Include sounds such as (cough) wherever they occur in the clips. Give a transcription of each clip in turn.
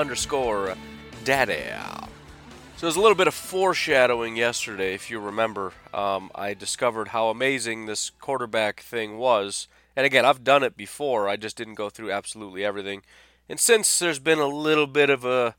underscore daddy. So there's a little bit of foreshadowing yesterday, if you remember. Um, I discovered how amazing this quarterback thing was. And again, I've done it before, I just didn't go through absolutely everything. And since there's been a little bit of a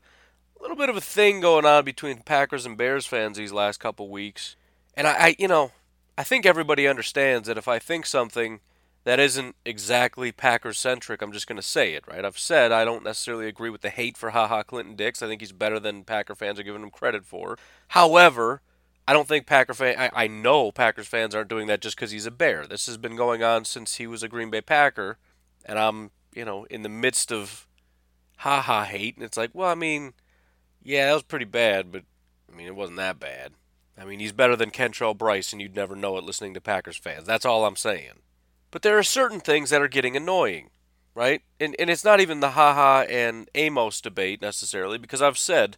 a little bit of a thing going on between Packers and Bears fans these last couple weeks. And I, I, you know, I think everybody understands that if I think something that isn't exactly Packer centric. I'm just going to say it, right? I've said I don't necessarily agree with the hate for Ha Ha Clinton-Dix. I think he's better than Packer fans are giving him credit for. However, I don't think Packer fan I, I know Packers fans aren't doing that just because he's a bear. This has been going on since he was a Green Bay Packer, and I'm, you know, in the midst of haha hate, and it's like, well, I mean, yeah, that was pretty bad, but I mean, it wasn't that bad. I mean, he's better than Kentrell Brice, and you'd never know it listening to Packers fans. That's all I'm saying. But there are certain things that are getting annoying, right? And and it's not even the Ha Ha and Amos debate necessarily, because I've said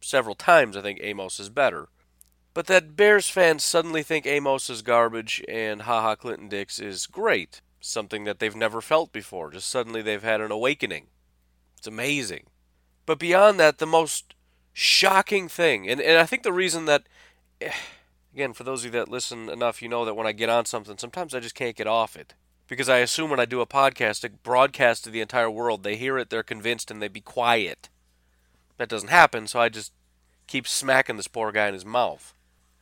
several times I think Amos is better. But that Bears fans suddenly think Amos is garbage and Ha Ha Clinton-Dix is great. Something that they've never felt before. Just suddenly they've had an awakening. It's amazing. But beyond that, the most shocking thing, and, and I think the reason that, eh, again, for those of you that listen enough, you know that when I get on something, sometimes I just can't get off it. Because I assume when I do a podcast, a broadcast to the entire world, they hear it, they're convinced, and they be quiet. That doesn't happen, so I just keep smacking this poor guy in his mouth.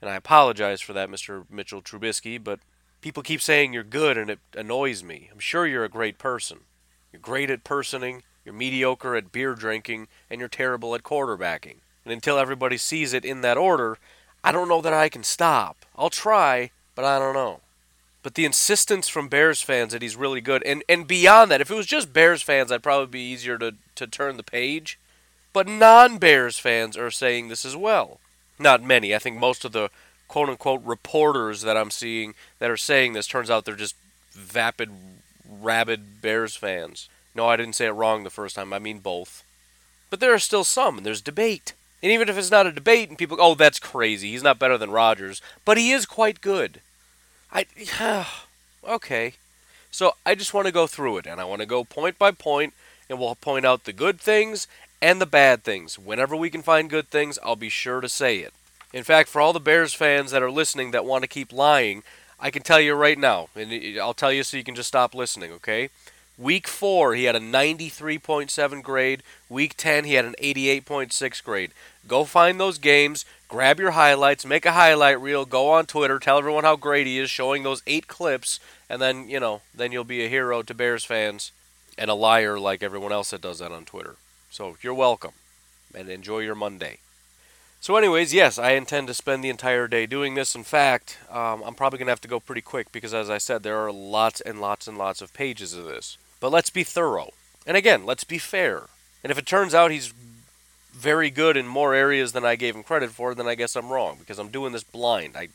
And I apologize for that, Mr. Mitchell Trubisky, but people keep saying you're good, and it annoys me. I'm sure you're a great person. You're great at personing, you're mediocre at beer drinking, and you're terrible at quarterbacking. And until everybody sees it in that order, I don't know that I can stop. I'll try, but I don't know. But the insistence from Bears fans that he's really good, and, and beyond that, if it was just Bears fans, I'd probably be easier to, to turn the page. But non Bears fans are saying this as well. Not many. I think most of the quote unquote reporters that I'm seeing that are saying this turns out they're just vapid, rabid Bears fans. No, I didn't say it wrong the first time. I mean both. But there are still some, and there's debate. And even if it's not a debate, and people, oh, that's crazy. He's not better than Rodgers, but he is quite good. I, (sighs) okay. So I just want to go through it, and I want to go point by point, and we'll point out the good things and the bad things. Whenever we can find good things, I'll be sure to say it. In fact, for all the Bears fans that are listening that want to keep lying, I can tell you right now, and uh, I'll tell you so you can just stop listening, okay? Week 4, he had a 93.7 grade. Week 10, he had an 88.6 grade. Go find those games, grab your highlights, make a highlight reel, go on Twitter, tell everyone how great he is, showing those eight clips, and then, you know, then you'll be a hero to Bears fans and a liar like everyone else that does that on Twitter. So you're welcome, and enjoy your Monday. So, anyways, yes, I intend to spend the entire day doing this. In fact, um, I'm probably going to have to go pretty quick because, as I said, there are lots and lots and lots of pages of this. But let's be thorough. And again, let's be fair. And if it turns out he's very good in more areas than I gave him credit for, then I guess I'm wrong because I'm doing this blind. I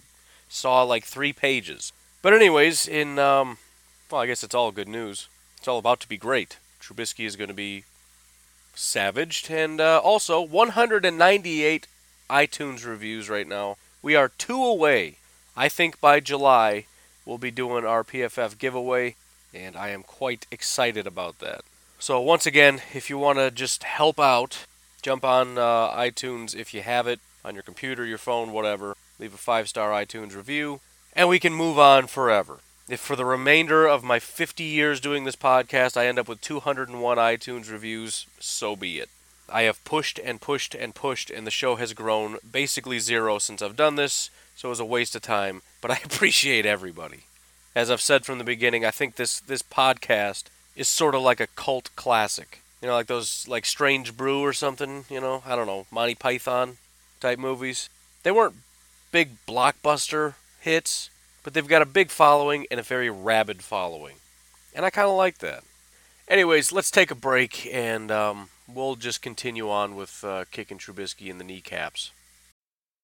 saw like three pages. But anyways, in um, well, I guess it's all good news. It's all about to be great. Trubisky is going to be savaged, and uh, also 198 iTunes reviews right now. We are two away. I think by July we'll be doing our PFF giveaway and I am quite excited about that. So, once again, if you want to just help out, jump on uh, iTunes if you have it on your computer, your phone, whatever. Leave a five star iTunes review, and we can move on forever. If for the remainder of my 50 years doing this podcast I end up with 201 iTunes reviews, so be it. I have pushed and pushed and pushed, and the show has grown basically zero since I've done this, so it was a waste of time, but I (laughs) appreciate everybody as I've said from the beginning, I think this this podcast is sort of like a cult classic. You know, like those like Strange Brew or something. You know, I don't know, Monty Python type movies. They weren't big blockbuster hits, but they've got a big following and a very rabid following, and I kind of like that. Anyways, let's take a break and um, we'll just continue on with uh, kicking Trubisky in the kneecaps.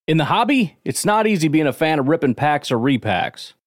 In the hobby, it's not easy being a fan of ripping packs or repacks.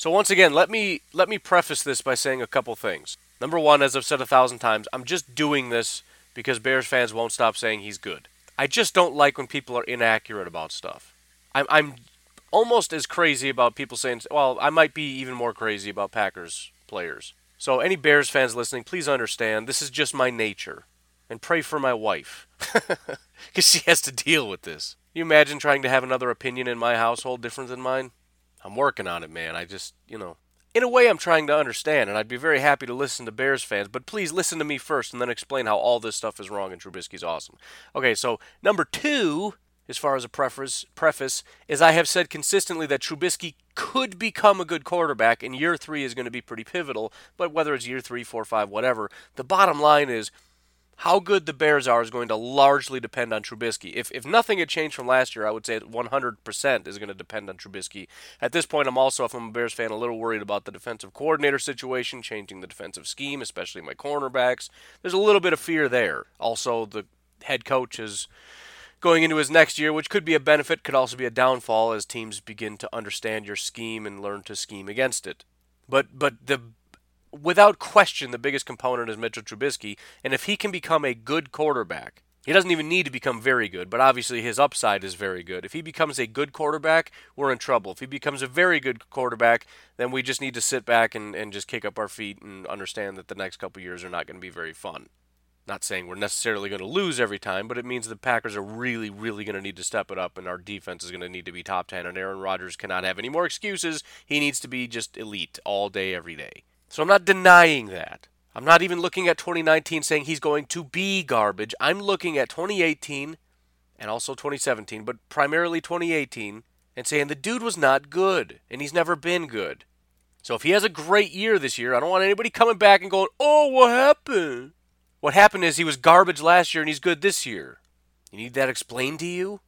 So once again, let me let me preface this by saying a couple things. Number one, as I've said a thousand times, I'm just doing this because Bears fans won't stop saying he's good. I just don't like when people are inaccurate about stuff. I'm, I'm almost as crazy about people saying, well, I might be even more crazy about Packers players. So, any Bears fans listening, please understand this is just my nature. And pray for my wife. (laughs) Because she has to deal with this. You imagine trying to have another opinion in my household different than mine? I'm working on it, man. I just, you know. In a way, I'm trying to understand, and I'd be very happy to listen to Bears fans, but please listen to me first and then explain how all this stuff is wrong and Trubisky's awesome. Okay, so number two, as far as a preface, preface, is I have said consistently that Trubisky could become a good quarterback, and year three is going to be pretty pivotal, but whether it's year three, four, five, whatever, the bottom line is how good the Bears are is going to largely depend on Trubisky. If, if nothing had changed from last year, I would say 100% is going to depend on Trubisky. At this point, I'm also, if I'm a Bears fan, a little worried about the defensive coordinator situation, changing the defensive scheme, especially my cornerbacks. There's a little bit of fear there. Also, the head coach is going into his next year, which could be a benefit, could also be a downfall as teams begin to understand your scheme and learn to scheme against it. But but the without question, the biggest component is Mitchell Trubisky. And if he can become a good quarterback, he doesn't even need to become very good, but obviously his upside is very good. If he becomes a good quarterback, we're in trouble. If he becomes a very good quarterback, then we just need to sit back and, and just kick up our feet and understand that the next couple years are not going to be very fun. Not saying we're necessarily going to lose every time, but it means the Packers are really, really going to need to step it up, and our defense is going to need to be top 10, and Aaron Rodgers cannot have any more excuses. He needs to be just elite all day, every day. So I'm not denying that. I'm not even looking at 2019 saying he's going to be garbage. I'm looking at 2018 and also 2017, but primarily 2018, and saying the dude was not good, and he's never been good. So if he has a great year this year, I don't want anybody coming back and going, oh, what happened? What happened is he was garbage last year and he's good this year. You need that explained to you?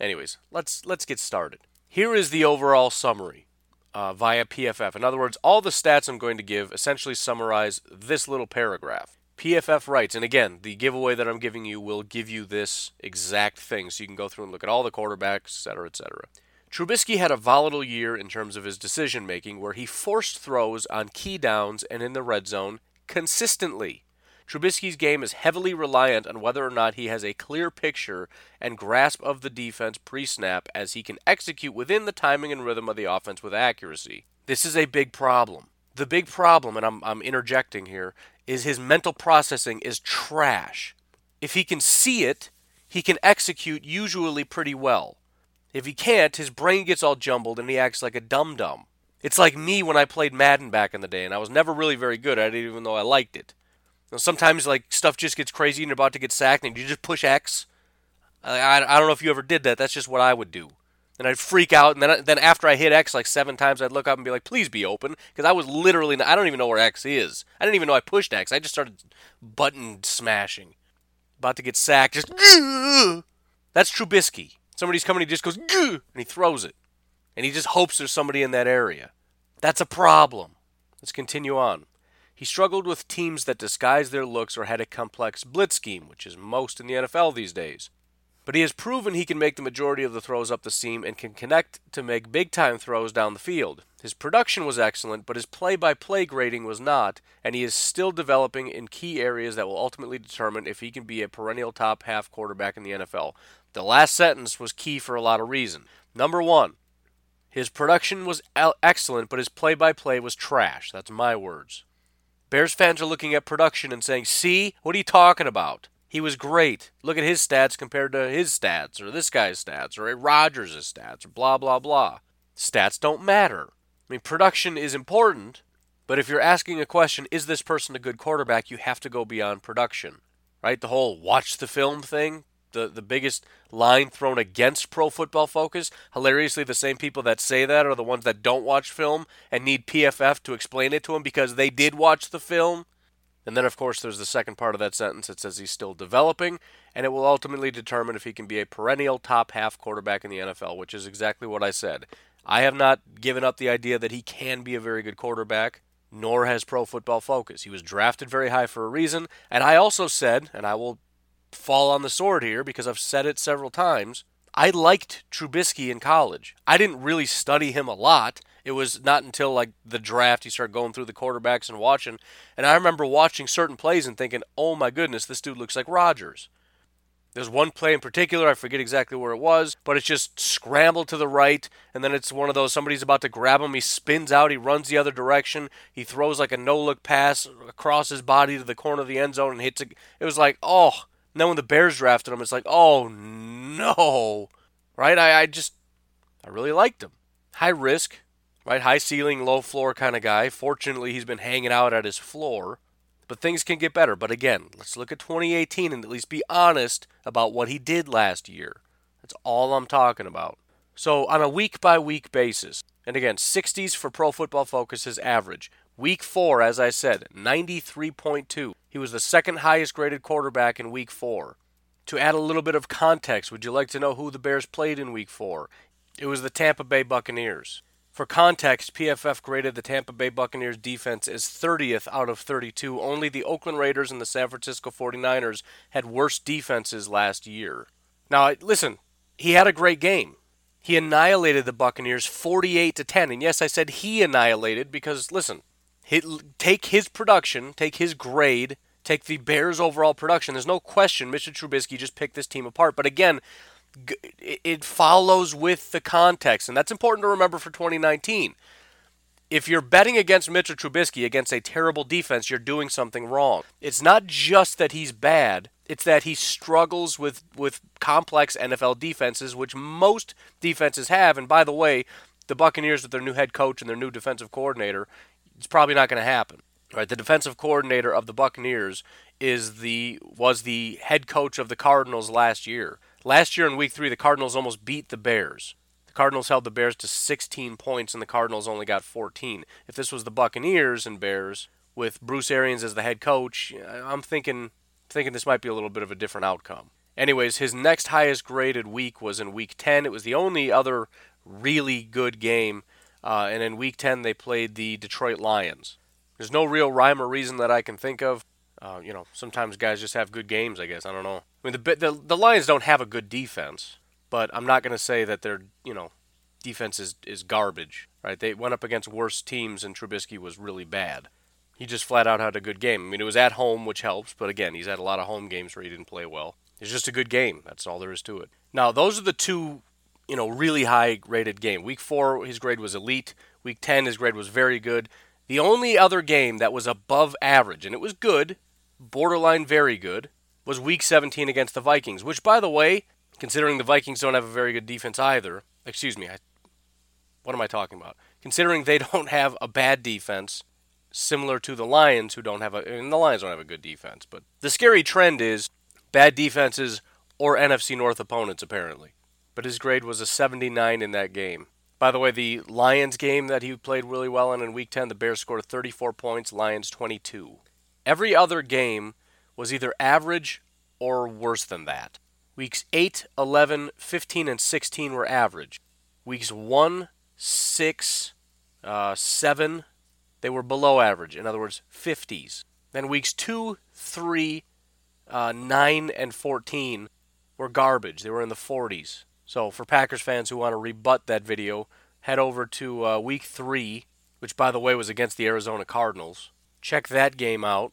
Anyways, let's let's get started. Here is the overall summary uh, via PFF. In other words, all the stats I'm going to give essentially summarize this little paragraph. PFF writes, and again, the giveaway that I'm giving you will give you this exact thing, so you can go through and look at all the quarterbacks, etc., etc. Trubisky had a volatile year in terms of his decision making, where he forced throws on key downs and in the red zone consistently. Trubisky's game is heavily reliant on whether or not he has a clear picture and grasp of the defense pre snap as he can execute within the timing and rhythm of the offense with accuracy. This is a big problem. The big problem, and I'm, I'm interjecting here, is his mental processing is trash. If he can see it, he can execute usually pretty well. If he can't, his brain gets all jumbled and he acts like a dum dum. It's like me when I played Madden back in the day, and I was never really very good at it, even though I liked it sometimes like stuff just gets crazy and you're about to get sacked and you just push X. I, I, I don't know if you ever did that. That's just what I would do. And I'd freak out, and then then after I hit X like seven times, I'd look up and be like, "Please be open," because I was literally I don't even know where X is. I didn't even know I pushed X. I just started button smashing, about to get sacked. Just (laughs) that's Trubisky. Somebody's coming, he just goes and he throws it, and he just hopes there's somebody in that area. That's a problem. Let's continue on. He struggled with teams that disguised their looks or had a complex blitz scheme, which is most in the NFL these days. but he has proven he can make the majority of the throws up the seam and can connect to make big time throws down the field. His production was excellent, but his play by play grading was not, and he is still developing in key areas that will ultimately determine if he can be a perennial top half quarterback in the NFL. The last sentence was key for a lot of reason. Number one, his production was excellent, but his play by play was trash. That's my words. Bears fans are looking at production and saying, see, what are you talking about? He was great. Look at his stats compared to his stats, or this guy's stats, or a Rodgers' stats, or blah, blah, blah. Stats don't matter. I mean, production is important, but if you're asking a question, is this person a good quarterback, you have to go beyond production. Right? The whole watch the film thing, the, the biggest line thrown against pro football focus. Hilariously, the same people that say that are the ones that don't watch film and need PFF to explain it to them because they did watch the film. And then, of course, there's the second part of that sentence that says he's still developing, and it will ultimately determine if he can be a perennial top half quarterback in the NFL, which is exactly what I said. I have not given up the idea that he can be a very good quarterback, nor has Pro Football Focus. He was drafted very high for a reason, and I also said, and I will fall on the sword here because I've said it several times, I liked Trubisky in college. I didn't really study him a lot. It was not until like the draft you start going through the quarterbacks and watching. And I remember watching certain plays and thinking, "Oh my goodness, this dude looks like Rodgers." There's one play in particular, I forget exactly where it was, but it's just scrambled to the right, and then it's one of those somebody's about to grab him, he spins out, he runs the other direction, he throws like a no look pass across his body to the corner of the end zone and hits it. It was like, oh. And then when the Bears drafted him, it's like, oh no. Right? I, I just, I really liked him. High risk, right? High ceiling, low floor kind of guy. Fortunately, he's been hanging out at his floor, but things can get better. But again, let's look at 2018 and at least be honest about what he did last year. That's all I'm talking about. So, on a week by week basis, and again, 60s for Pro Football Focus is average. Week four, as I said, 93.2. He was the second highest graded quarterback in week four. To add a little bit of context, would you like to know who the Bears played in week four? It was the Tampa Bay Buccaneers. For context, PFF graded the Tampa Bay Buccaneers defense as 30th out of 32. Only the Oakland Raiders and the San Francisco 49ers had worse defenses last year. Now, listen, he had a great game. He annihilated the Buccaneers 48 to 10. And yes, I said he annihilated because listen, take his production, take his grade, take the Bears' overall production. There's no question Mr. Trubisky just picked this team apart. But again, it follows with the context, and that's important to remember for 2019. If you're betting against Mitchell Trubisky against a terrible defense, you're doing something wrong. It's not just that he's bad; it's that he struggles with with complex NFL defenses, which most defenses have. And by the way, the Buccaneers with their new head coach and their new defensive coordinator, it's probably not going to happen. Right, the defensive coordinator of the Buccaneers is the was the head coach of the Cardinals last year. Last year in week three, the Cardinals almost beat the Bears. The Cardinals held the Bears to 16 points, and the Cardinals only got 14. If this was the Buccaneers and Bears with Bruce Arians as the head coach, I'm thinking thinking this might be a little bit of a different outcome. Anyways, his next highest graded week was in week 10. It was the only other really good game. Uh, and in week 10, they played the Detroit Lions. There's no real rhyme or reason that I can think of. Uh, you know, sometimes guys just have good games. I guess I don't know. I mean, the the, the Lions don't have a good defense, but I'm not going to say that their you know defense is is garbage. Right? They went up against worse teams, and Trubisky was really bad. He just flat out had a good game. I mean, it was at home, which helps, but again, he's had a lot of home games where he didn't play well. It's just a good game. That's all there is to it. Now, those are the two, you know, really high rated game. Week four, his grade was elite. Week ten, his grade was very good. The only other game that was above average, and it was good, borderline very good, was week 17 against the Vikings, which, by the way, considering the Vikings don't have a very good defense either, excuse me, I, what am I talking about? Considering they (laughs) don't have a bad defense, similar to the Lions, who don't have a, and the Lions don't have a good defense, but the scary trend is bad defenses or NFC North opponents, apparently. But his grade was a 79 in that game. By the way, the Lions game that he played really well in in Week 10, the Bears scored 34 points, Lions 22. Every other game was either average or worse than that. Weeks 8, 11, 15, and 16 were average. Weeks 1, 6, uh, 7, they were below average. In other words, 50s. Then weeks 2, 3, uh, 9, and 14 were garbage. They were in the 40s. So for Packers fans who want to rebut that video, head over to uh, week three, which by the way was against the Arizona Cardinals. Check that game out.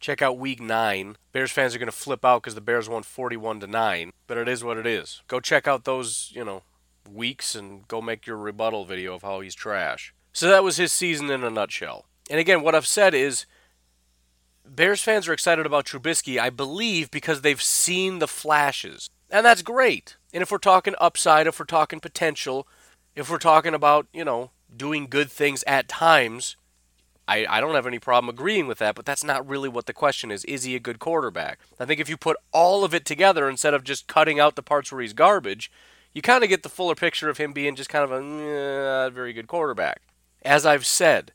Check out week nine. Bears fans are going to flip out because the Bears won 41 to 9, but it is what it is. Go check out those, you know, weeks and go make your rebuttal video of how he's trash. So that was his season in a nutshell. And again, what I've said is Bears fans are excited about Trubisky, I believe, because they've seen the flashes. And that's great. And if we're talking upside, if we're talking potential, if we're talking about, you know, doing good things at times, I, I don't have any problem agreeing with that, but that's not really what the question is. Is he a good quarterback? I think if you put all of it together instead of just cutting out the parts where he's garbage, you kind of get the fuller picture of him being just kind of a very good quarterback. As I've said,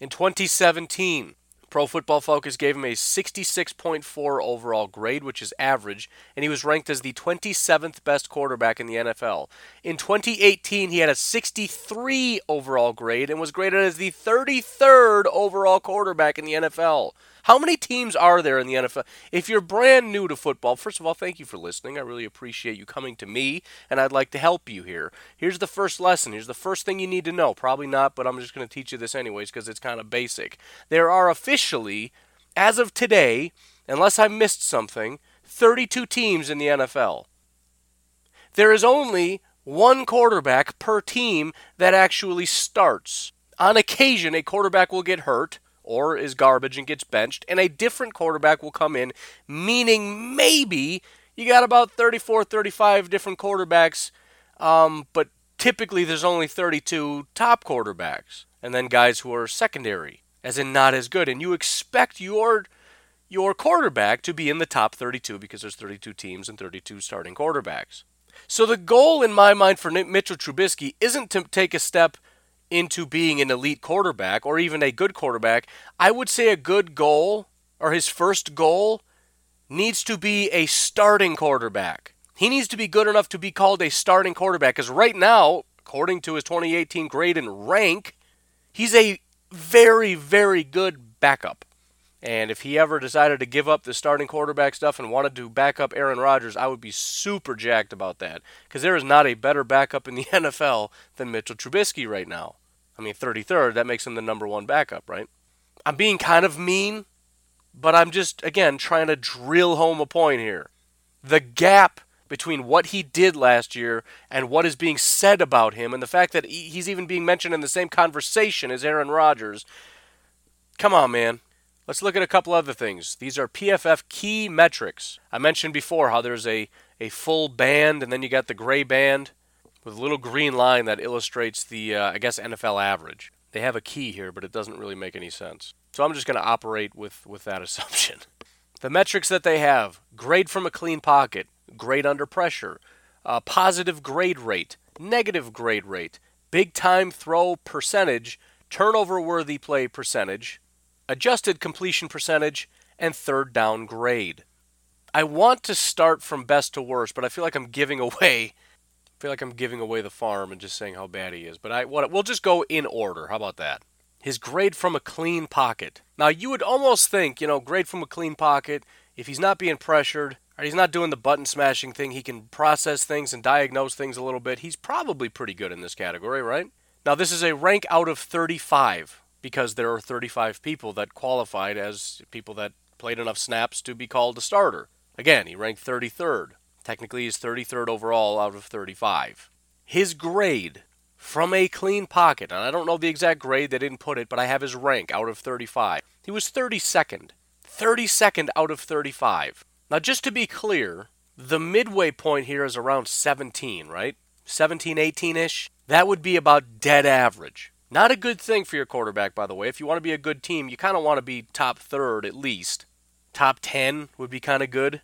in 2017, Pro Football Focus gave him a 66.4 overall grade, which is average, and he was ranked as the 27th best quarterback in the NFL. In 2018, he had a 63 overall grade and was graded as the 33rd overall quarterback in the NFL. How many teams are there in the NFL? If you're brand new to football, first of all, thank you for listening. I really appreciate you coming to me, and I'd like to help you here. Here's the first lesson. Here's the first thing you need to know. Probably not, but I'm just going to teach you this anyways because it's kind of basic. There are officially, as of today, unless I missed something, 32 teams in the NFL. There is only one quarterback per team that actually starts. On occasion, a quarterback will get hurt or is garbage and gets benched, and a different quarterback will come in, meaning maybe you got about 34, 35 different quarterbacks, um, but typically there's only 32 top quarterbacks, and then guys who are secondary, as in not as good. And you expect your your quarterback to be in the top 32 because there's 32 teams and 32 starting quarterbacks. So the goal in my mind for Mitchell Trubisky isn't to take a step into being an elite quarterback or even a good quarterback, I would say a good goal or his first goal needs to be a starting quarterback. He needs to be good enough to be called a starting quarterback because right now, according to his 2018 grade and rank, he's a very, very good backup. And if he ever decided to give up the starting quarterback stuff and wanted to back up Aaron Rodgers, I would be super jacked about that. Because there is not a better backup in the (laughs) NFL than Mitchell Trubisky right now. I mean, 33rd, that makes him the number one backup, right? I'm being kind of mean, but I'm just, again, trying to drill home a point here. The gap between what he did last year and what is being said about him, and the fact that he's even being mentioned in the same conversation as Aaron Rodgers. Come on, man. Let's look at a couple other things. These are PFF key metrics. I mentioned before how there's a, a full band and then you got the gray band with a little green line that illustrates the, uh, I guess, NFL average. They have a key here, but it doesn't really make any sense. So I'm just going to operate with, with that (laughs) assumption. the metrics that they have grade from a clean pocket, grade under pressure, uh, positive grade rate, negative grade rate, big time throw percentage, turnover worthy play percentage, adjusted completion percentage, and third down grade. I want to start from best to worst, but I feel like I'm giving away. I feel like I'm giving away the farm and just saying how bad he is. But I what, we'll just go in order. How about that? His grade from a clean pocket. Now you would almost think, you know, grade from a clean pocket. If he's not being pressured, or he's not doing the button smashing thing, he can process things and diagnose things a little bit. He's probably pretty good in this category, right? Now this is a rank out of 35 because there are 35 people that qualified as people that played enough snaps to be called a starter. Again, he ranked 33rd. Technically, he's 33rd overall out of 35. His grade from a clean pocket, and I don't know the exact grade, they didn't put it, but I have his rank out of 35. He was 32nd. 32nd out of 35. Now, just to be clear, the midway point here is around 17, right? 17, 18 ish. That would be about dead average. Not a good thing for your quarterback, by the way. If you want to be a good team, you kind of want to be top third at least. Top ten would be kind of good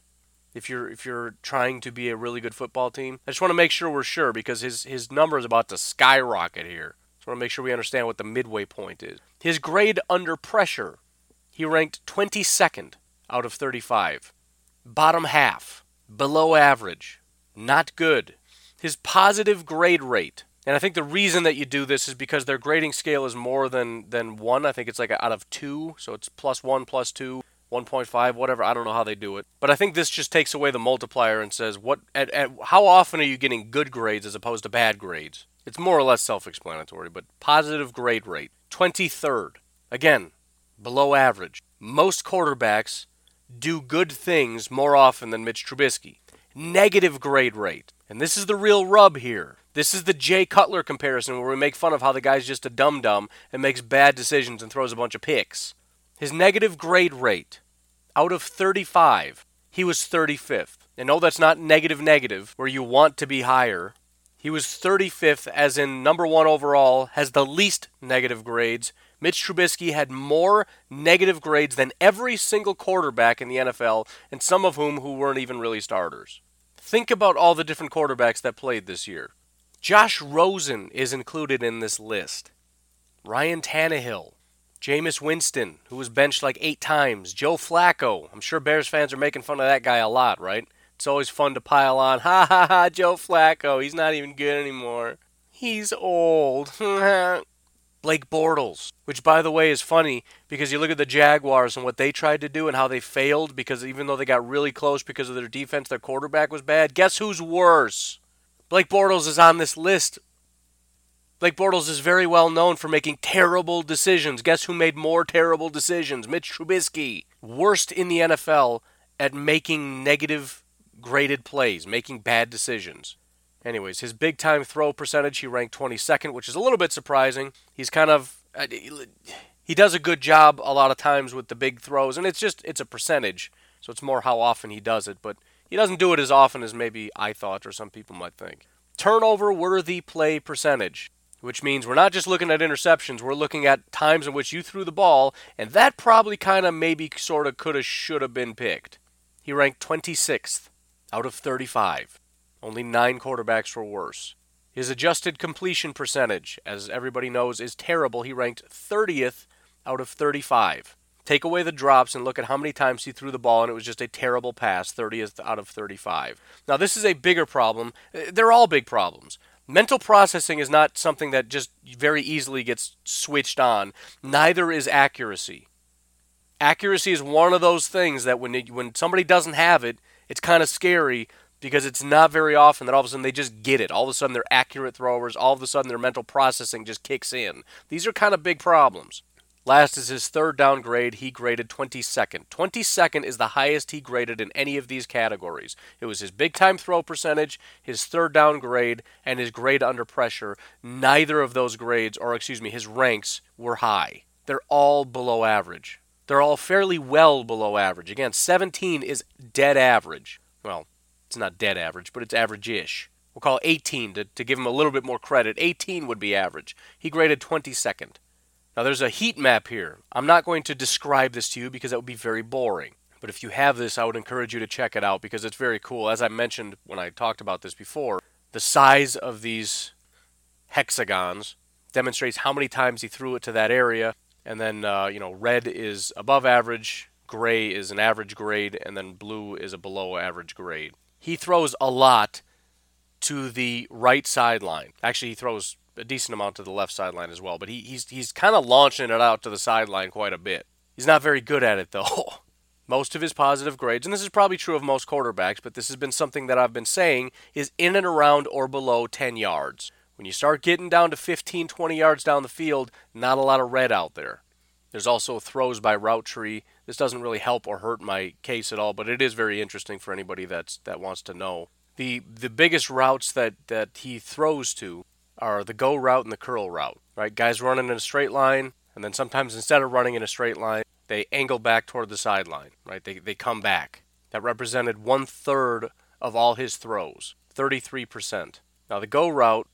if you're if you're trying to be a really good football team. I just want to make sure we're sure because his his number is about to skyrocket here. Just want to make sure we understand what the midway point is. His grade under pressure, he ranked 22nd out of 35. Bottom half, below average, not good. His positive grade rate, and I think the reason that you do this is because their grading scale is more than, than one. I think it's like out of two, so it's plus one, plus two. 1.5, whatever. I don't know how they do it. But I think this just takes away the multiplier and says what at, at how often are you getting good grades as opposed to bad grades? It's more or less self-explanatory, but positive grade rate, 23rd. Again, below average. Most quarterbacks do good things more often than Mitch Trubisky. Negative grade rate. And this is the real rub here. This is the Jay Cutler comparison where we make fun of how the guy's just a dum dum and makes bad decisions and throws a bunch of picks. His negative grade rate, out of 35, he was 35th. And no, that's not negative negative, where you want to be higher. He was 35th, as in number one overall, has the least negative grades. Mitch Trubisky had more negative grades than every single quarterback in the NFL, and some of whom who weren't even really starters. Think about all the different quarterbacks that played this year. Josh Rosen is included in this list. Ryan Tannehill, Jameis Winston, who was benched like eight times. Joe Flacco. I'm sure Bears fans are making fun of that guy a lot, right? It's always fun to pile on. (laughs) Ha ha ha, Joe Flacco. He's not even good anymore. He's old. (laughs) Blake Bortles, which by the way is funny because you look at the Jaguars and what they tried to do and how they failed because even though they got really close because of their defense, their quarterback was bad. Guess who's worse? Blake Bortles is on this list Blake Bortles is very well known for making terrible decisions. Guess who made more terrible decisions? Mitch Trubisky. Worst in the NFL at making negative graded plays, making bad decisions. Anyways, his big time throw percentage, he ranked 22nd, which is a little bit surprising. He's kind of. Uh, he does a good job a lot of times with the big throws, and it's just. It's a percentage, so it's more how often he does it, but he doesn't do it as often as maybe I thought or some people might think. Turnover worthy play percentage which means we're not just looking at interceptions, we're looking at times in which you threw the ball, and that probably kind of maybe sort of could have, should have been picked. He ranked 26th out of 35. Only nine quarterbacks were worse. His adjusted completion percentage, as everybody knows, is terrible. He ranked 30th out of 35. Take away the drops and look at how many times he threw the ball, and it was just a terrible pass, 30th out of 35. Now, this is a bigger problem. Uh, they're all big problems mental processing is not something that just very easily gets switched on. Neither is accuracy. Accuracy is one of those things that when it, when somebody doesn't have it, it's kind of scary because it's not very often that all of a sudden they just get it. All of a sudden they're accurate throwers. All of a sudden their mental processing just kicks in. These are kind of big problems. Last is his third down grade. He graded 22nd. 22nd is the highest he graded in any of these categories. It was his big time throw percentage, his third down grade, and his grade under pressure. Neither of those grades, or excuse me, his ranks were high. They're all below average. They're all fairly well below average. Again, 17 is dead average. Well, it's not dead average, but it's average ish. We'll call 18 to, to give him a little bit more credit. 18 would be average. He graded 22nd. Now there's a heat map here. I'm not going to describe this to you because that would be very boring. But if you have this, I would encourage you to check it out because it's very cool. As I mentioned when I talked about this before, the size of these hexagons demonstrates how many times he threw it to that area. And then, uh, you know, red is above average, gray is an average grade, and then blue is a below average grade. He throws a lot to the right sideline. Actually, he throws a decent amount to the left sideline as well, but he, he's he's kind of launching it out to the sideline quite a bit. He's not very good at it though. (laughs) most of his positive grades, and this is probably true of most quarterbacks, but this has been something that I've been saying is in and around or below 10 yards. When you start getting down to 15, 20 yards down the field, not a lot of red out there. There's also throws by route tree. This doesn't really help or hurt my case at all, but it is very interesting for anybody that's that wants to know. The the biggest routes that, that he throws to are the go route and the curl route, right? Guys running in a straight line, and then sometimes instead of running in a straight line, they angle back toward the sideline, right? They, they come back. That represented one third of all his throws, 33%. Now, the go route,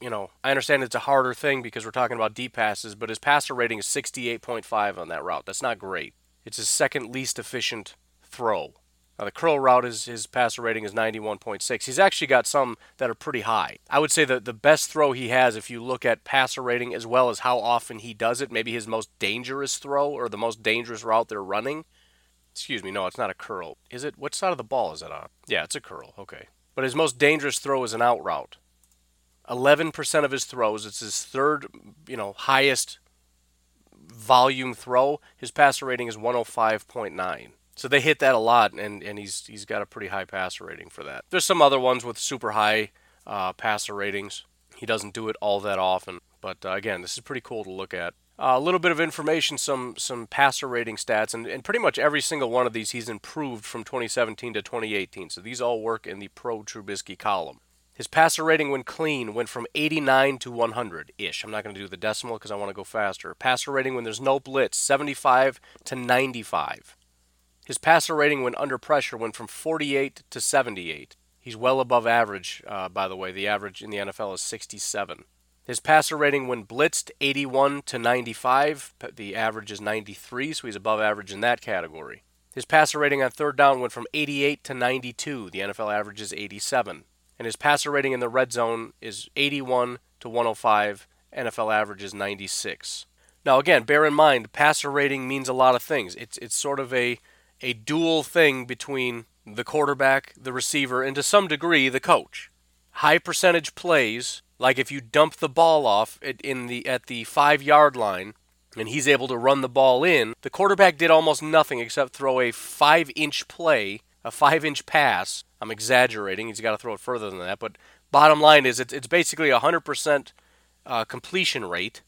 you know, I understand it's a harder thing because we're talking about deep passes, but his passer rating is 68.5 on that route. That's not great. It's his second least efficient throw. Now, the curl route, is, his passer rating is 91.6. He's actually got some that are pretty high. I would say that the best throw he has, if you look at passer rating as well as how often he does it, maybe his most dangerous throw or the most dangerous route they're running. Excuse me, no, it's not a curl. Is it? What side of the ball is it on? Yeah, it's a curl. Okay. But his most dangerous throw is an out route. 11% of his throws, it's his third, you know, highest volume throw, his passer rating is 105.9. So they hit that a lot, and, and he's he's got a pretty high passer rating for that. There's some other ones with super high uh, passer ratings. He doesn't do it all that often, but uh, again, this is pretty cool to look at. Uh, a little bit of information, some some passer rating stats, and, and pretty much every single one of these he's improved from 2017 to 2018. So these all work in the pro Trubisky column. His passer rating when clean went from 89 to 100 ish. I'm not going to do the decimal because I want to go faster. Passer rating when there's no blitz 75 to 95. His passer rating when under pressure went from 48 to 78. He's well above average, uh, by the way. The average in the NFL is 67. His passer rating when blitzed 81 to 95. The average is 93, so he's above average in that category. His passer rating on third down went from 88 to 92. The NFL average is 87. And his passer rating in the red zone is 81 to 105. NFL average is 96. Now, again, bear in mind, passer rating means a lot of things. It's it's sort of a a dual thing between the quarterback, the receiver, and to some degree the coach. High percentage plays, like if you dump the ball off in the at the five yard line, and he's able to run the ball in, the quarterback did almost nothing except throw a five inch play, a five inch pass. I'm exaggerating; he's got to throw it further than that. But bottom line is, it's it's basically a hundred percent uh, completion rate,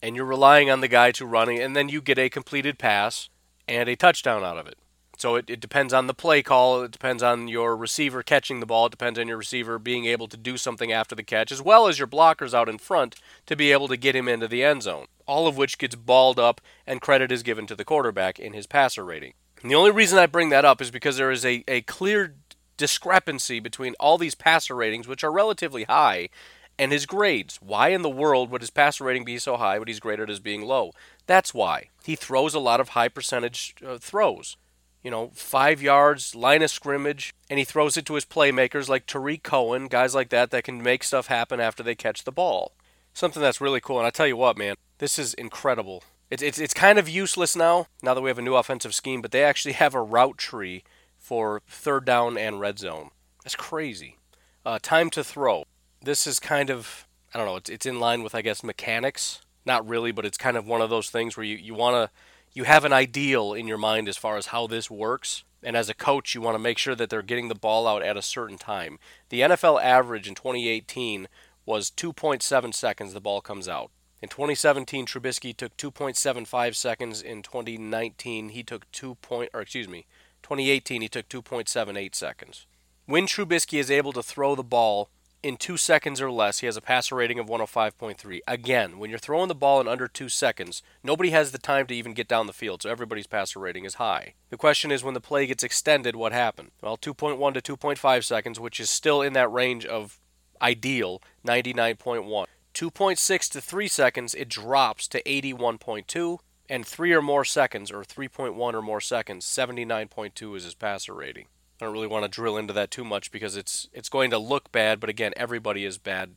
and you're relying on the guy to run it, and then you get a completed pass and a touchdown out of it. So it, it depends on the play call. It depends on your receiver catching the ball. It depends on your receiver being able to do something after the catch, as well as your blockers out in front to be able to get him into the end zone. All of which gets balled up, and credit is given to the quarterback in his passer rating. And the only reason I bring that up is because there is a, a clear discrepancy between all these passer ratings, which are relatively high, and his grades. Why in the world would his passer rating be so high, but he's graded as being low? That's why. He throws a lot of high percentage uh, throws you know, five yards, line of scrimmage, and he throws it to his playmakers like Tarik Cohen, guys like that that can make stuff happen after they catch the ball. Something that's really cool. And I tell you what, man, this is incredible. It's, it's, it's kind of useless now, now that we have a new offensive scheme, but they actually have a route tree for third down and red zone. That's crazy. Uh, time to throw. This is kind of, I don't know, it's, it's in line with, I guess, mechanics. Not really, but it's kind of one of those things where you, you want to you have an ideal in your mind as far as how this works. And as a coach, you want to make sure that they're getting the ball out at a certain time. The NFL average in 2018 was 2.7 seconds the ball comes out. In 2017, Trubisky took 2.75 seconds. In 2019, he took 2. Point, or excuse me, 2018 he took 2.78 seconds. When Trubisky is able to throw the ball in two seconds or less, he has a passer rating of 105.3. Again, when you're throwing the ball in under two seconds, nobody has the time to even get down the field, so everybody's passer rating is high. The question is when the play gets extended, what happened? Well, 2.1 to 2.5 seconds, which is still in that range of ideal, 99.1. 2.6 to 3 seconds, it drops to 81.2. And 3 or more seconds, or 3.1 or more seconds, 79.2 is his passer rating. I don't really want to drill into that too much because it's it's going to look bad, but again, everybody is bad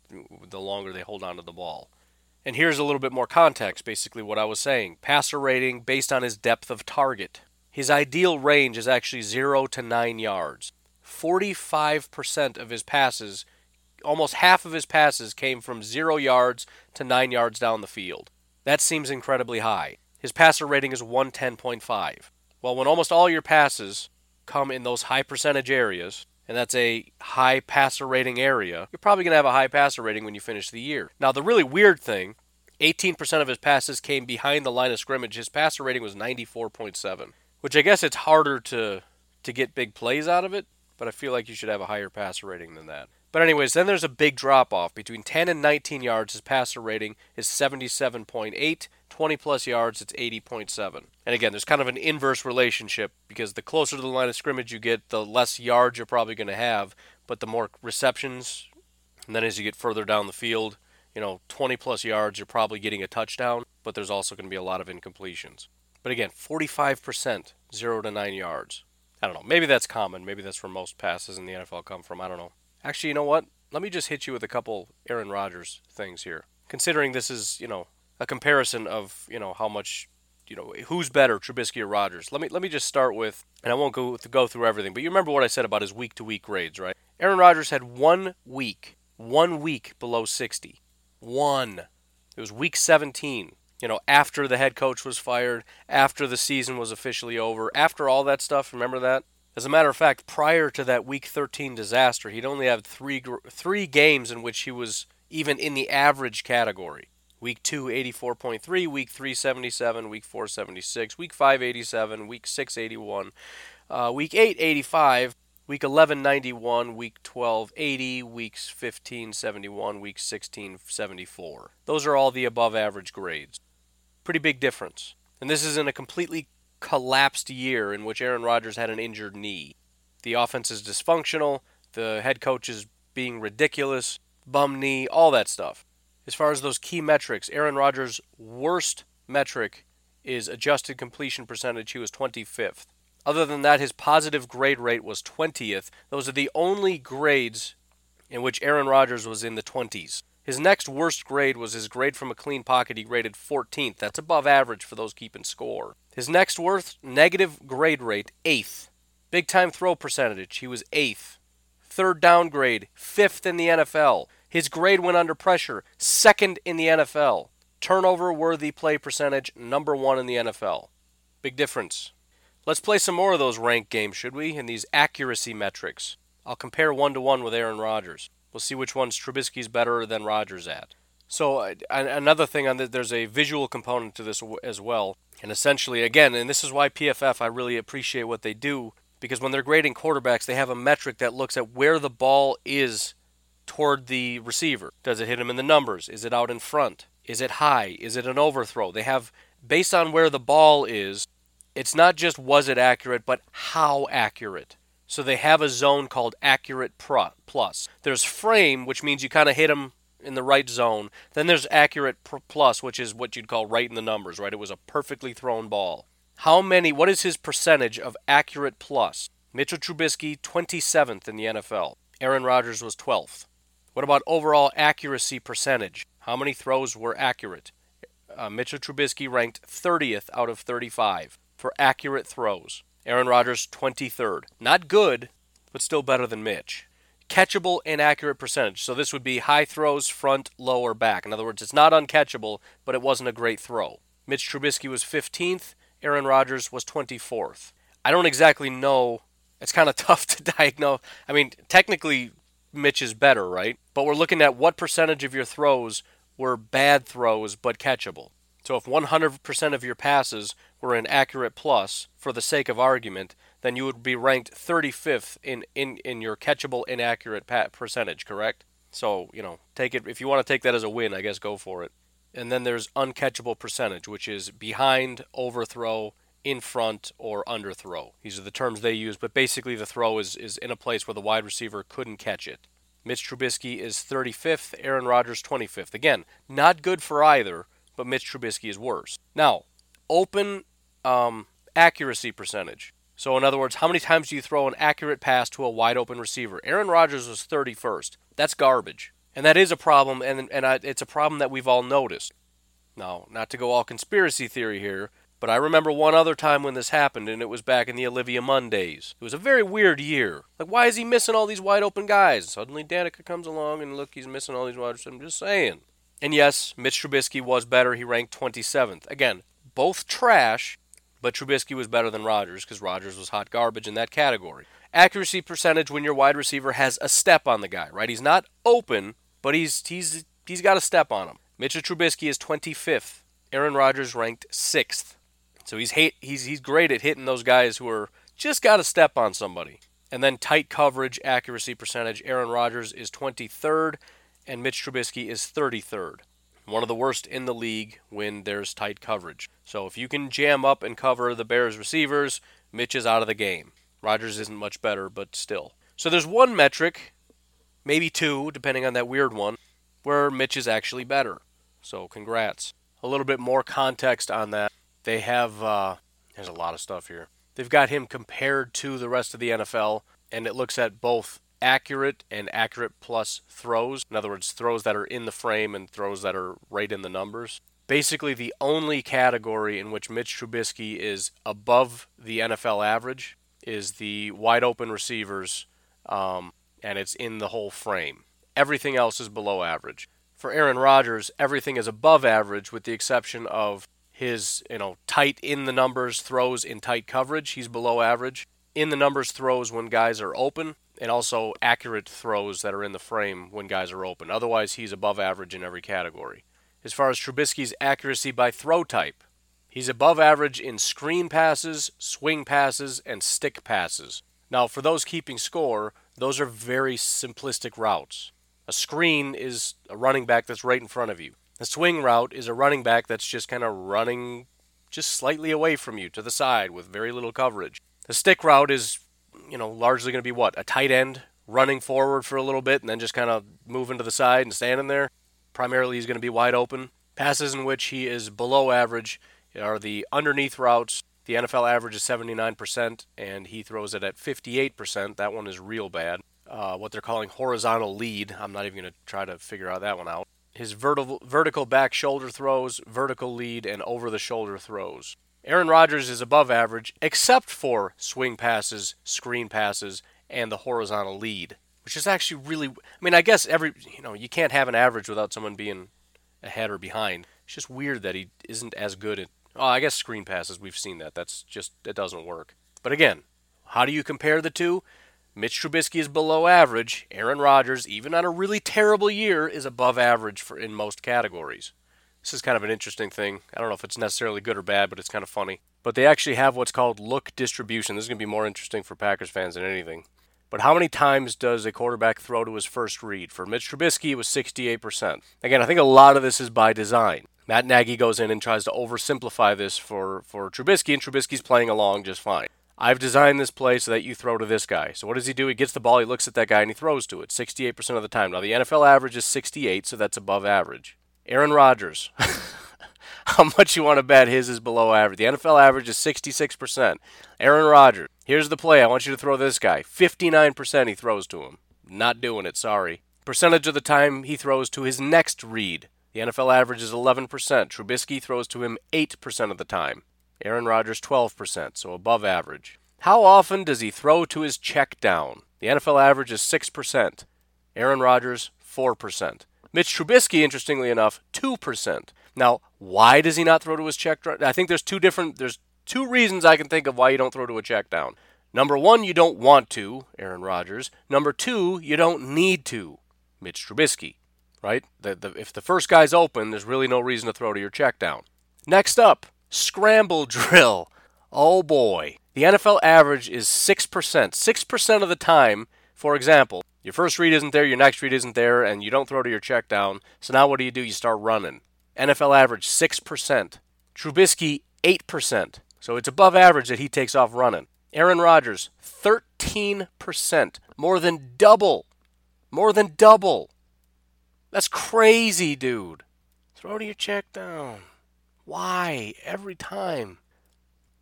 the longer they hold on to the ball. And here's a little bit more context, basically what I was saying. Passer rating based on his depth of target. His ideal range is actually 0 to 9 yards. 45% of his passes, almost half of his passes came from 0 yards to 9 yards down the field. That seems incredibly high. His passer rating is 110.5. Well, when almost all your passes come in those high percentage areas, and that's a high passer rating area, you're probably going to have a high passer rating when you finish the year. Now, the really weird thing 18% of his passes came behind the line of scrimmage. His passer rating was 94.7, which I guess it's harder to to get big plays out of it, but I feel like you should have a higher passer rating than that. But anyways, then there's a big drop off between 10 and 19 yards. His passer rating is 77.8. 20 plus yards, it's 80.7. And again, there's kind of an inverse relationship because the closer to the line of scrimmage you get, the less yards you're probably going to have, but the more receptions. And then as you get further down the field, you know, 20 plus yards, you're probably getting a touchdown, but there's also going to be a lot of incompletions. But again, 45%, 0 to 9 yards. I don't know. Maybe that's common. Maybe that's where most passes in the NFL come from. I don't know. Actually, you know what? Let me just hit you with a couple Aaron Rodgers things here. Considering this is, you know, a comparison of, you know, how much, you know, who's better, Trubisky or Rodgers. Let me let me just start with, and I won't go go through everything, but you remember what I said about his week to week grades, right? Aaron Rodgers had one week, one week below 60. One. It was week 17. you know, after the head coach was fired, after the season was officially over, after all that stuff. Remember that? As a matter of fact, prior to that Week 13 disaster, he'd only had three three games in which he was even in the average category. Week 2, 84.3, Week 3, 77, Week 4, 76, Week 5, 87, Week 6, 81, uh, Week 8, 85, Week 11, 91, Week 12, 80, Weeks 15, 71, Week 16, 74. Those are all the above average grades. Pretty big difference. And this is in a completely collapsed year in which Aaron Rodgers had an injured knee. The offense is dysfunctional, the head coach is being ridiculous, bum knee, all that stuff. As far as those key metrics, Aaron Rodgers' worst metric is adjusted completion percentage. He was 25th. Other than that, his positive grade rate was 20th. Those are the only grades in which Aaron Rodgers was in the 20s. His next worst grade was his grade from a clean pocket. He graded 14th. That's above average for those keeping score. His next worst negative grade rate, 8th. Big time throw percentage, he was 8th. Third down grade, 5th in the NFL. His grade went under pressure, 2nd in the NFL. Turnover worthy play percentage, number 1 in the NFL. Big difference. Let's play some more of those ranked games, should we? And these accuracy metrics. I'll compare one to one with Aaron Rodgers. We'll see which one's Trubisky's better than Rodgers at. So uh, another thing on that, there's a visual component to this as well. And essentially, again, and this is why PFF I really appreciate what they do because when they're grading quarterbacks, they have a metric that looks at where the ball is toward the receiver. Does it hit him in the numbers? Is it out in front? Is it high? Is it an overthrow? They have based on where the ball is, it's not just was it accurate, but how accurate. So they have a zone called accurate plus. There's frame, which means you kind of hit them in the right zone. Then there's accurate plus, which is what you'd call right in the numbers, right? It was a perfectly thrown ball. How many, what is his percentage of accurate plus? Mitchell Trubisky, 27th in the NFL. Aaron Rodgers was 12th. What about overall accuracy percentage? How many throws were accurate? Uh, Mitchell Trubisky ranked 30th out of 35 for accurate throws. Aaron Rodgers, 23rd. Not good, but still better than Mitch. Catchable and accurate percentage. So this would be high throws, front, low, or back. In other words, it's not uncatchable, but it wasn't a great throw. Mitch Trubisky was 15th. Aaron Rodgers was 24th. I don't exactly know. It's kind of (laughs) tough to diagnose. I mean, technically, Mitch is better, right? But we're looking at what percentage of your throws were bad throws but catchable. So if 100% of your passes were an accurate plus, for the sake of argument, then you would be ranked 35th in, in, in your catchable inaccurate pa- percentage, correct? So, you know, take it, if you want to take that as a win, I guess go for it. And then there's uncatchable percentage, which is behind, overthrow, in front, or under throw. These are the terms they use, but basically the throw is, is in a place where the wide receiver couldn't catch it. Mitch Trubisky is 35th, Aaron Rodgers 25th. Again, not good for either, but Mitch Trubisky is worse. Now, open um, accuracy percentage. So, in other words, how many times do you throw an accurate pass to a wide open receiver? Aaron Rodgers was 31st. That's garbage. And that is a problem, and, and I, it's a problem that we've all noticed. Now, not to go all conspiracy theory here, but I remember one other time when this happened, and it was back in the Olivia Munn days. It was a very weird year. Like, why is he missing all these wide open guys? Suddenly, Danica comes along, and look, he's missing all these wide. open. I'm just saying. And yes, Mitch Trubisky was better. He ranked 27th. Again, both trash, but Trubisky was better than Rodgers because Rodgers was hot garbage in that category. Accuracy percentage when your wide receiver has a step on the guy, right? He's not open, but he's he's he's got a step on him. Mitchell Trubisky is 25th. Aaron Rodgers ranked 6th. So he's hate, he's he's great at hitting those guys who are just got to step on somebody. And then tight coverage accuracy percentage. Aaron Rodgers is 23rd and Mitch Trubisky is 33rd. One of the worst in the league when there's tight coverage. So if you can jam up and cover the Bears receivers, Mitch is out of the game. Rodgers isn't much better, but still. So there's one metric, maybe two, depending on that weird one, where Mitch is actually better. So congrats. A little bit more context on that. They have, uh, there's a lot of stuff here. They've got him compared to the rest of the NFL, and it looks at both accurate and accurate plus throws. In other words, throws that are in the frame and throws that are right in the numbers. Basically, the only category in which Mitch Trubisky is above the NFL average is the wide open receivers, um, and it's in the whole frame. Everything else is below average. For Aaron Rodgers, everything is above average with the exception of his, you know, tight in the numbers throws in tight coverage. He's below average. In the numbers throws when guys are open, and also accurate throws that are in the frame when guys are open. Otherwise, he's above average in every category. As far as Trubisky's accuracy by throw type, he's above average in screen passes, swing passes, and stick passes. Now, for those keeping score, those are very simplistic routes. A screen is a running back that's right in front of you. A swing route is a running back that's just kind of running just slightly away from you to the side with very little coverage. The stick route is you know, largely going to be what? A tight end running forward for a little bit and then just kind of moving to the side and standing there. Primarily, he's going to be wide open. Passes in which he is below average are the underneath routes. The NFL average is 79%, and he throws it at 58%. That one is real bad. Uh, what they're calling horizontal lead. I'm not even going to try to figure out that one out. His vertical, vertical back shoulder throws, vertical lead, and over the shoulder throws. Aaron Rodgers is above average, except for swing passes, screen passes, and the horizontal lead, which is actually really. I mean, I guess every you know you can't have an average without someone being ahead or behind. It's just weird that he isn't as good at. Oh, I guess screen passes. We've seen that. That's just it doesn't work. But again, how do you compare the two? Mitch Trubisky is below average. Aaron Rodgers, even on a really terrible year, is above average for in most categories. This is kind of an interesting thing. I don't know if it's necessarily good or bad, but it's kind of funny. But they actually have what's called look distribution. This is going to be more interesting for Packers fans than anything. But how many times does a quarterback throw to his first read? For Mitch Trubisky, it was 68%. Again, I think a lot of this is by design. Matt Nagy goes in and tries to oversimplify this for, for Trubisky, and Trubisky's playing along just fine. I've designed this play so that you throw to this guy. So what does he do? He gets the ball, he looks at that guy, and he throws to it 68% of the time. Now, the NFL average is 68, so that's above average. Aaron Rodgers. (laughs) How much you want to bet his is below average? The NFL average is 66%. Aaron Rodgers. Here's the play. I want you to throw this guy. 59% he throws to him. Not doing it, sorry. Percentage of the time he throws to his next read. The NFL average is 11%. Trubisky throws to him 8% of the time. Aaron Rodgers 12%, so above average. How often does he throw to his check down? The NFL average is 6%. Aaron Rodgers 4%. Mitch Trubisky, interestingly enough, 2%. Now, why does he not throw to his check? down? I think there's two different there's two reasons I can think of why you don't throw to a check down. Number 1, you don't want to, Aaron Rodgers. Number 2, you don't need to, Mitch Trubisky. Right? The, the, if the first guy's open, there's really no reason to throw to your check down. Next up, scramble (laughs) drill. Oh boy. The NFL average is 6%. 6% of the time, for example, your first read isn't there, your next read isn't there, and you don't throw to your check down. So now what do you do? You start running. NFL average 6%. Trubisky 8%. So it's above average that he takes off running. Aaron Rodgers 13%. More than double. More than double. That's crazy, dude. Throw to your check down. Why? Every time.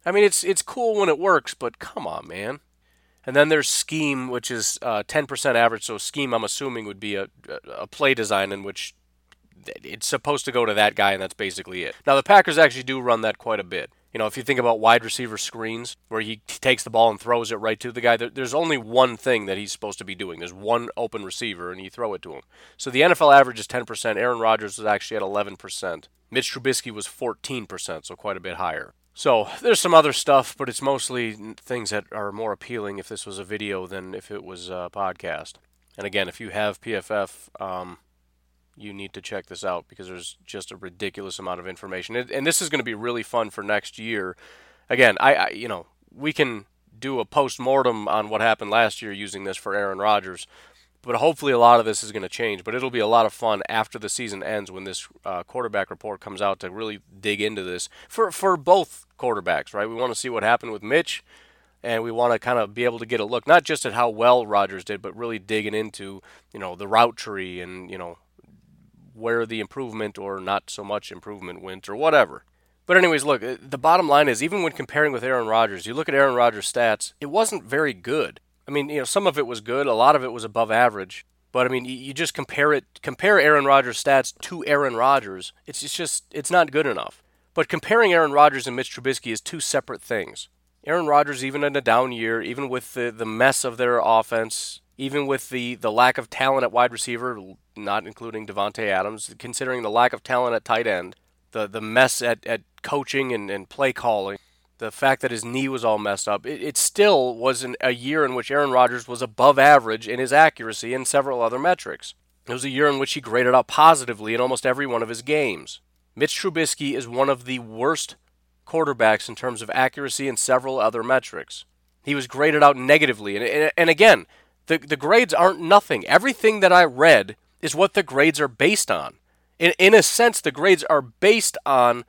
I mean, it's it's cool when it works, but come on, man. And then there's scheme, which is uh, 10% average. So scheme, I'm assuming, would be a, a play design in which it's supposed to go to that guy, and that's basically it. Now the Packers actually do run that quite a bit. You know, if you think about wide receiver screens, where he takes the ball and throws it right to the guy, there's only one thing that he's supposed to be doing. There's one open receiver, and you throw it to him. So the NFL average is 10%. Aaron Rodgers was actually at 11%. Mitch Trubisky was 14%, so quite a bit higher. So there's some other stuff, but it's mostly things that are more appealing if this was a video than if it was a podcast. And again, if you have PFF, um, you need to check this out because there's just a ridiculous amount of information. And this is going to be really fun for next year. Again, I, I you know we can do a post mortem on what happened last year using this for Aaron Rodgers but hopefully a lot of this is going to change. But it'll be a lot of fun after the season ends when this uh, quarterback report comes out to really dig into this for for both quarterbacks, right? We want to see what happened with Mitch, and we want to kind of be able to get a look not just at how well Rodgers did, but really digging into you know the route tree and you know where the improvement or not so much improvement went or whatever. But anyways, look, uh, the bottom line is even when comparing with Aaron Rodgers, you look at Aaron Rodgers' stats, it wasn't very good. I mean, you know, some of it was good, a lot of it was above average. But I mean, you just compare it, compare Aaron Rodgers' stats to Aaron Rodgers. It's, it's just, it's not good enough. But comparing Aaron Rodgers and Mitch Trubisky is two separate things. Aaron Rodgers, even in a down year, even with the, the mess of their offense, even with the, the lack of talent at wide receiver, not including Davante Adams, considering the lack of talent at tight end, the, the mess at, at coaching and, and play calling, the fact that his knee was all messed up, it, it still was an, a year in which Aaron Rodgers was above average in his accuracy and several other metrics. It was a year in which he graded out positively in almost every one of his games. Mitch Trubisky is one of the worst quarterbacks in terms of accuracy and several other metrics. He was graded out negatively. And, and, and again, the, the grades aren't nothing. Everything that I read is what the grades are based on. In, in a sense, the grades are based on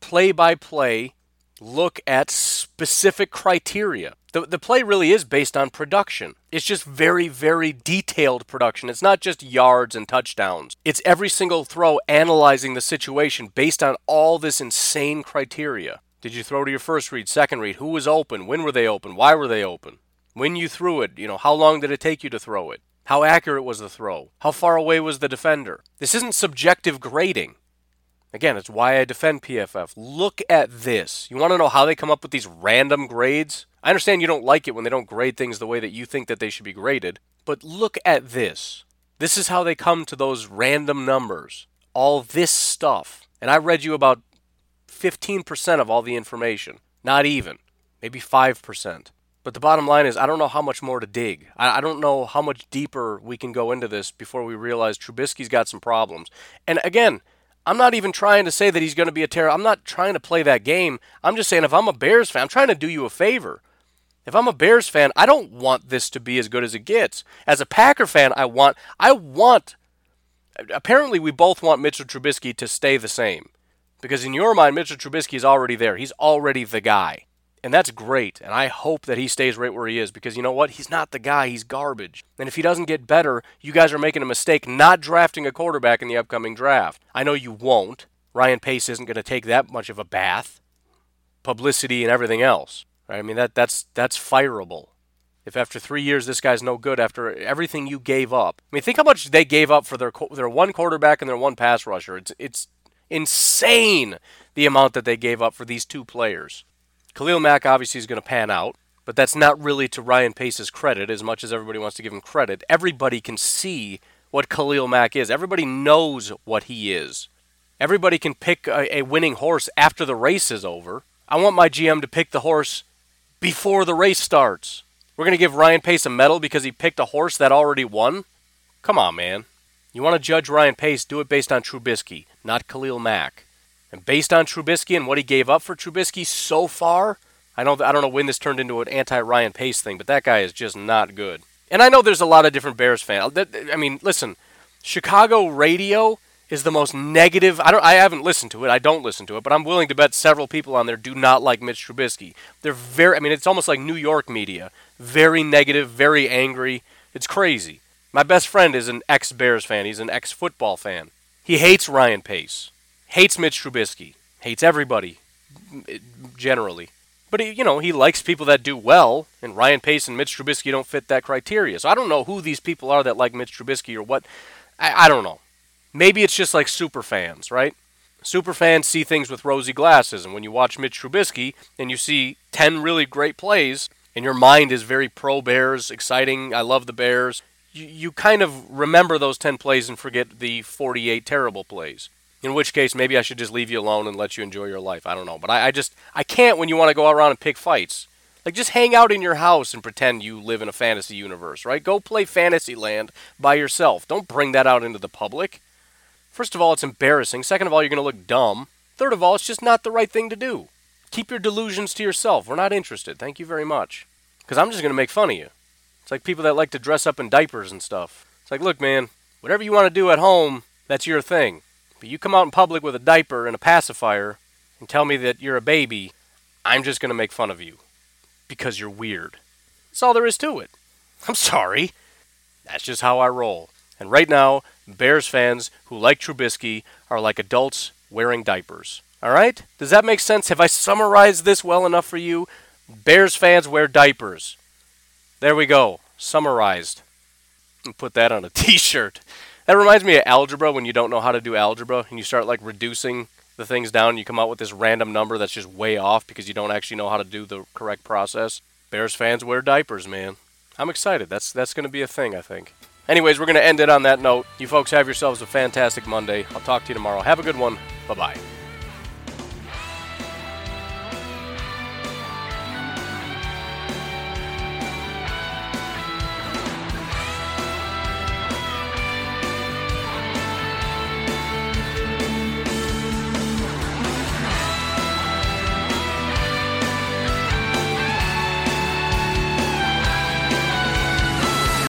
play by play look at specific criteria. The, the play really is based on production. It's just very, very detailed production. It's not just yards and touchdowns. It's every single throw analyzing the situation based on all this insane criteria. Did you throw to your first read, second read? Who was open? When were they open? Why were they open? When you threw it, you know, how long did it take you to throw it? How accurate was the throw? How far away was the defender? This isn't subjective grading. Again, it's why I defend PFF. Look at this. You want to know how they come up with these random grades? I understand you don't like it when they don't grade things the way that you think that they should be graded, but look at this. This is how they come to those random numbers. All this stuff. And I read you about 15% of all the information. Not even. Maybe 5%. But the bottom line is, I don't know how much more to dig. I, I, don't know how much deeper we can go into this before we realize Trubisky's got some problems. And again, I'm not even trying to say that he's going to be a terror. I'm not trying to play that game. I'm just saying if I'm a Bears fan, I'm trying to do you a favor. If I'm a Bears fan, I don't want this to be as good as it gets. As a Packer fan, I want I want apparently we both want Mitchell Trubisky to stay the same. Because in your mind Mitchell Trubisky is already there. He's already the guy. And that's great. And I hope that he stays right where he is because you know what? He's not the guy. He's garbage. And if he doesn't get better, you guys are making a mistake not drafting a quarterback in the upcoming draft. I know you won't. Ryan Pace isn't going to take that much of a bath. Publicity and everything else. Right? I mean that that's that's fireable. If after three years this guy's no good after everything you gave up, I mean think how much they gave up for their their one quarterback and their one pass rusher. It's it's insane the amount that they gave up for these two players. Khalil Mack obviously is going to pan out, but that's not really to Ryan Pace's credit as much as everybody wants to give him credit. Everybody can see what Khalil Mack is. Everybody knows what he is. Everybody can pick a, a winning horse after the race is over. I want my GM to pick the horse before the race starts. We're going to give Ryan Pace a medal because he picked a horse that already won? Come on, man. You want to judge Ryan Pace, do it based on Trubisky, not Khalil Mack. And based on Trubisky and what he gave up for Trubisky so far, I don't I don't know when this turned into an anti Ryan Pace thing, but that guy is just not good. And I know there's a lot of different Bears fans. I mean, listen, Chicago radio is the most negative. I don't. I haven't listened to it. I don't listen to it, but I'm willing to bet several people on there do not like Mitch Trubisky. They're very. I mean, it's almost like New York media. Very negative, very angry. It's crazy. My best friend is an ex Bears fan. He's an ex football fan. He hates Ryan Pace hates Mitch Trubisky, hates everybody generally. But he, you know, he likes people that do well, and Ryan Pace and Mitch Trubisky don't fit that criteria. So I don't know who these people are that like Mitch Trubisky or what. I, I don't know. Maybe it's just like super fans, right? Super fans see things with rosy glasses, and when you watch Mitch Trubisky and you see 10 really great plays, and your mind is very pro Bears, exciting, I love the Bears, you, you kind of remember those 10 plays and forget the 48 terrible plays. In which case, maybe I should just leave you alone and let you enjoy your life. I don't know. But I, I just, I can't when you want to go around and pick fights. Like, just hang out in your house and pretend you live in a fantasy universe, right? Go play Fantasyland by yourself. Don't bring that out into the public. First of all, it's embarrassing. Second of all, you're going to look dumb. Third of all, it's just not the right thing to do. Keep your delusions to yourself. We're not interested. Thank you very much. Because I'm just going to make fun of you. It's like people that like to dress up in diapers and stuff. It's like, look, man, whatever you want to do at home, that's your thing. But you come out in public with a diaper and a pacifier and tell me that you're a baby, I'm just going to make fun of you because you're weird. That's all there is to it. (laughs) I'm sorry. That's just how I roll. And right now, Bears fans who like Trubisky are like adults wearing diapers. All right? Does that make sense? Have I summarized this well enough for you? Bears fans wear diapers. There we go. Summarized. Put that on a (laughs) t shirt. That reminds me of algebra when you don't know how to do algebra and you start like reducing the things down and you come out with this random number that's just way off because you don't actually know how to do the correct process. Bears fans wear diapers, man. I'm excited. That's that's going to be a thing, I think. Anyways, we're going to end it on that note. You folks have yourselves a fantastic Monday. I'll talk to you tomorrow. Have a good one. Bye bye.